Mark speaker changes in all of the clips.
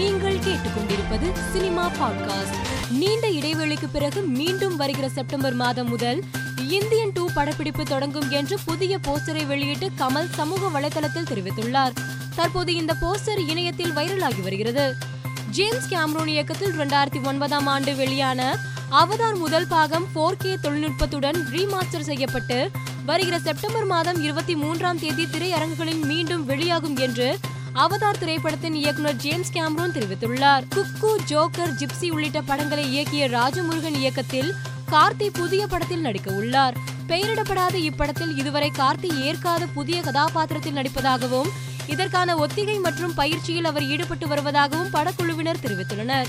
Speaker 1: நீங்கள் கேட்டுக்கொண்டிருப்பது cinema podcast. நீண்ட இடைவெளிக்கு பிறகு மீண்டும் வருகிற செப்டம்பர் மாதம் முதல் இந்தியன் டூ படப்பிடிப்பு தொடங்கும் என்று புதிய போஸ்டரை வெளியிட்டு கமல் சமூக வலைதளத்தில் தெரிவித்துள்ளார். தற்போது இந்த போஸ்டர் இணையத்தில் வைரலாகி வருகிறது. ஜேம்ஸ் கேம்ரோன் இயக்கத்தில் இரண்டாயிரத்தி ஒன்பதாம் ஆண்டு வெளியான அவதார் முதல் பாகம் போர் கே தொழில்நுட்பத்துடன் ரீமாஸ்டர் செய்யப்பட்டு வருகிற செப்டம்பர் மாதம் இருபத்தி மூன்றாம் தேதி திரையரங்குகளில் மீண்டும் வெளியாகும் என்று அவதார் திரைப்படத்தின் இயக்குனர் ஜேம்ஸ் கேம்ரோன் தெரிவித்துள்ளார். குக்கு ஜோக்கர் ஜிப்சி உள்ளிட்ட படங்களை இயக்கிய ராஜமுருகன் இயக்கத்தில் கார்த்தி புதிய படத்தில் நடிக்க உள்ளார். பெயரிடப்படாத இப்படத்தில் இதுவரை கார்த்தி ஏற்காத புதிய கதாபாத்திரத்தில் நடிப்பதாகவும் இதற்கான ஒத்திகை மற்றும் பயிற்சியில் அவர் ஈடுபட்டு வருவதாகவும் படக்குழுவினர் தெரிவித்துள்ளனர்.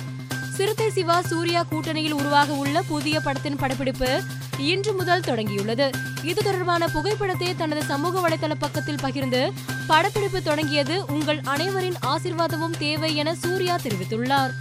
Speaker 1: சிறுத்தை சிவா சூர்யா கூட்டணியில் உருவாக உள்ள புதிய படத்தின் படப்பிடிப்பு இன்று முதல் தொடங்கியுள்ளது. இது தொடர்பான புகைப்படத்தை தனது சமூக வலைதள பக்கத்தில் பகிர்ந்து படப்பிடிப்பு தொடங்கியது உங்கள் அனைவரின் ஆசிர்வாதமும் தேவை என சூர்யா தெரிவித்துள்ளார்.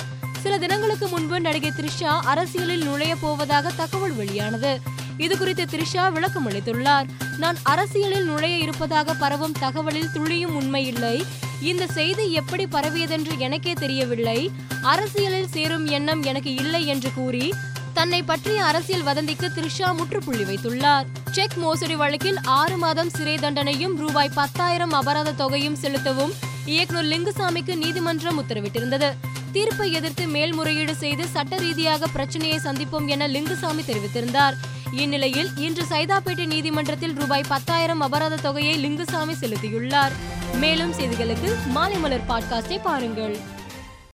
Speaker 1: சில தினங்களுக்கு முன்பு நடிகை த்ரிஷா அரசியலில் நுழைய போவதாக தகவல் வெளியானது. இது குறித்து த்ரிஷா விளக்கம் அளித்துள்ளார். நான் அரசியலில் நுழைய இருப்பதாக பரவும் தகவலில் துளியும் உண்மையில்லை இந்த செய்தி எப்படி பரவியதென்று எனக்கே தெரியவில்லை. அரசியலில் சேரும் எண்ணம் எனக்கு இல்லை என்று கூறி தன்னை பற்றிய அரசியல் வதந்திக்கு த்ரிஷா முற்றுப்புள்ளி வைத்துள்ளார். செக் மோசடி வழக்கில் ஆறு மாதம் சிறை தண்டனையும் ரூபாய் பத்தாயிரம் அபராத தொகையும் செலுத்தவும் இயக்குநர் லிங்குசாமிக்கு நீதிமன்றம் உத்தரவிட்டிருந்தது. தீர்ப்பை எதிர்த்து மேல்முறையீடு செய்து சட்ட ரீதியாக பிரச்சனையை சந்திப்போம் என லிங்குசாமி தெரிவித்திருந்தார். இந்நிலையில் இன்று சைதாப்பேட்டை நீதிமன்றத்தில் ரூபாய் பத்தாயிரம் அபராத தொகையை லிங்குசாமி செலுத்தியுள்ளார். மேலும் செய்திகளுக்கு மாலை மலர் பாட்காஸ்டை பாருங்கள்.